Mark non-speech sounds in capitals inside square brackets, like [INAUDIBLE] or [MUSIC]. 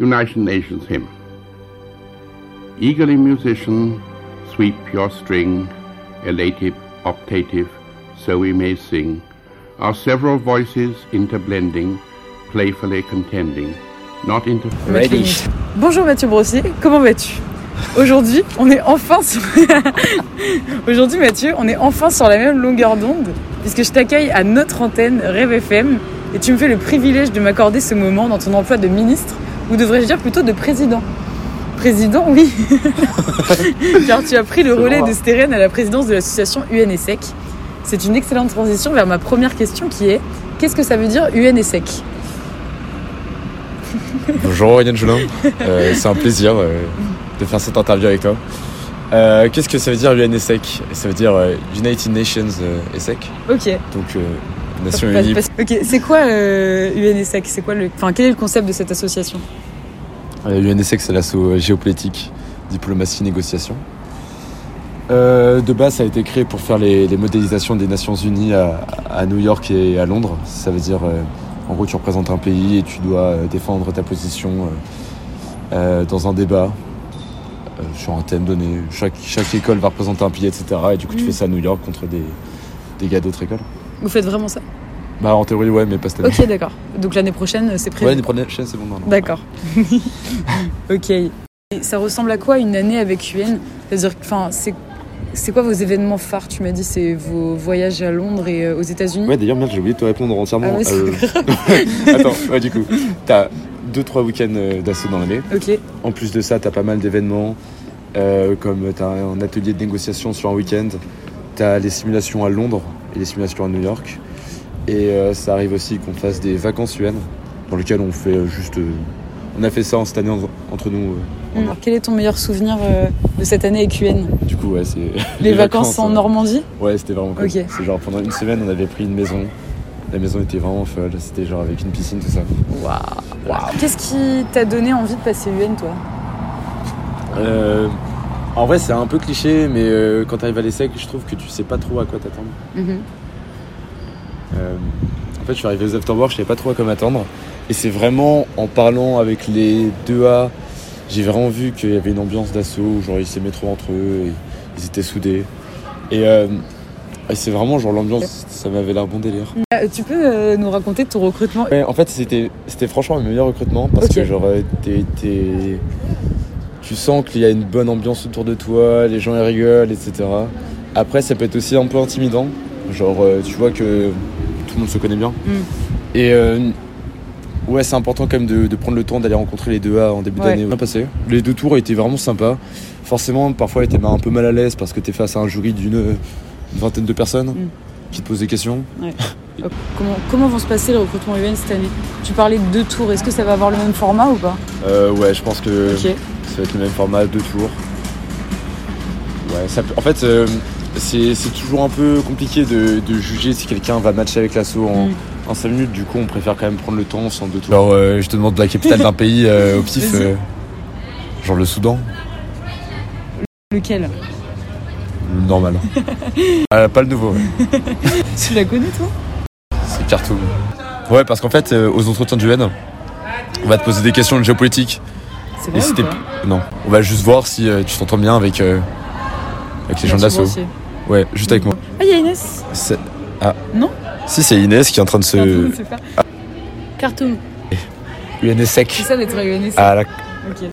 United Nations hymn. Eagerly, musician, sweep your string, elative, octative, so we may sing, our several voices interblending, playfully contending, not interfering. Ready. Bonjour Mathieu Brossier, comment vas-tu? Aujourd'hui, on est enfin sur... [LAUGHS] Aujourd'hui Mathieu, on est enfin sur la même longueur d'onde puisque je t'accueille à notre antenne Rêve FM et tu me fais le privilège de m'accorder ce moment dans ton emploi de ministre ou devrais-je dire plutôt de président? Président, oui. [LAUGHS] Car tu as pris le relais de Steren à la présidence de l'association UNESEC. C'est une excellente transition vers ma première question qui est qu'est-ce que ça veut dire UNESEC? [LAUGHS] Bonjour Yann Joulin, Euh, c'est un plaisir euh, de faire cette interview avec toi. Euh, Qu'est-ce que ça veut dire UNESEC? Ça veut dire United Nations ESEC, Ok. donc Nations Unies. Ok, c'est quoi UNESEC? C'est quoi le, enfin, quel est le concept de cette association? Euh, UNESEC c'est l'assaut géopolitique, diplomatie, négociation. Euh, de base ça a été créé pour faire les, les modélisations des Nations Unies à, à New York et à Londres. Ça veut dire euh, en gros tu représentes un pays et tu dois euh, défendre ta position euh, euh, dans un débat. euh, sur un thème donné. Chaque, chaque école va représenter un pays, etc. Et du coup, tu Mm. fais ça à New York contre des, des gars d'autres écoles. Vous faites vraiment ça? Bah, en théorie, ouais, mais pas cette année. Ok, d'accord. Donc l'année prochaine, c'est prévu. Ouais, les prochaines, c'est bon. D'accord. [LAUGHS] ok. Et ça ressemble à quoi une année avec UN C'est-à-dire, enfin, c'est c'est quoi vos événements phares? Tu m'as dit c'est vos voyages à Londres et euh, aux États-unis. Ouais, d'ailleurs, merde, j'ai oublié de te répondre entièrement. Ah ouais, Euh, [LAUGHS] Attends, ouais, du coup, t'as 2-3 week-ends euh, d'assaut dans l'année. Ok. En plus de ça, t'as pas mal d'événements, euh, comme t'as un atelier de négociation sur un week-end, t'as les simulations à Londres et les simulations à New York. Et euh, ça arrive aussi qu'on fasse des vacances UN, dans lesquelles on fait euh, juste. euh, on a fait ça en cette année en- entre nous. Alors, quel est ton meilleur souvenir de cette année avec UN? Du coup, ouais, c'est. Les, [LAUGHS] vacances, en Normandie? Ouais, c'était vraiment cool. C'est genre pendant une semaine, on avait pris une maison. La maison était vraiment folle. C'était genre avec une piscine, tout ça. Waouh Qu'est-ce qui t'a donné envie de passer UN, toi? Euh, en vrai, c'est un peu cliché, mais quand t'arrives à l'ESSEC, je trouve que tu sais pas trop à quoi t'attendre. Mhm. Euh, en fait, je suis arrivé aux afterworks, je savais pas trop à quoi m'attendre. Et c'est vraiment en parlant avec les 2A, j'ai vraiment vu qu'il y avait une ambiance d'assaut, où genre ils s'aimaient trop entre eux, et ils étaient soudés. Et, euh, et c'est vraiment genre l'ambiance, ça m'avait l'air bon délire. Euh, Tu peux euh, nous raconter ton recrutement? Ouais, en fait, c'était, c'était franchement le meilleur recrutement parce que genre, t'es- t'es- tu sens qu'il y a une bonne ambiance autour de toi, les gens ils rigolent, etc. Après, ça peut être aussi un peu intimidant. Genre, tu vois que le monde se connaît bien. Mm. Et euh, ouais, c'est important quand même de, de prendre le temps d'aller rencontrer les deux A en début Ouais. d'année. Bien passé. Les deux tours étaient vraiment sympas. Forcément, parfois, t'es un peu mal à l'aise parce que t'es face à un jury d'une une vingtaine de personnes Mm. qui te posent des questions. comment, comment vont se passer les recrutements UN cette année? Tu parlais de deux tours, est-ce que ça va avoir le même format ou pas? Euh, ouais, je pense que. Ça va être le même format, deux tours. Ouais, ça en fait, euh, c'est c'est toujours un peu compliqué de, de juger si quelqu'un va matcher avec l'assaut en, Mm. en 5 minutes. Du coup, on préfère quand même prendre le temps sans deux tours. Alors, euh, je te demande la capitale d'un [LAUGHS] pays euh, au pif. Vas-y. euh, genre le Soudan Lequel? Le Normal. Euh, [LAUGHS] pas le nouveau, ouais. [LAUGHS] Tu la connais toi? C'est Khartoum. Ouais, parce qu'en fait, euh, aux entretiens du UN, on va te poser des questions de géopolitique. C'est Et vrai ou c'était. pas? Non, on va juste voir si euh, tu t'entends bien avec, euh, avec les gens de l'assaut. Ouais, juste avec moi. Ah, il y a Inès C'est- Ah. Non Si, c'est Inès qui est en train de se. C'est pas. Khartoum, UNSEC. c'est ça d'être à UNESEC. Ah, la... Ok.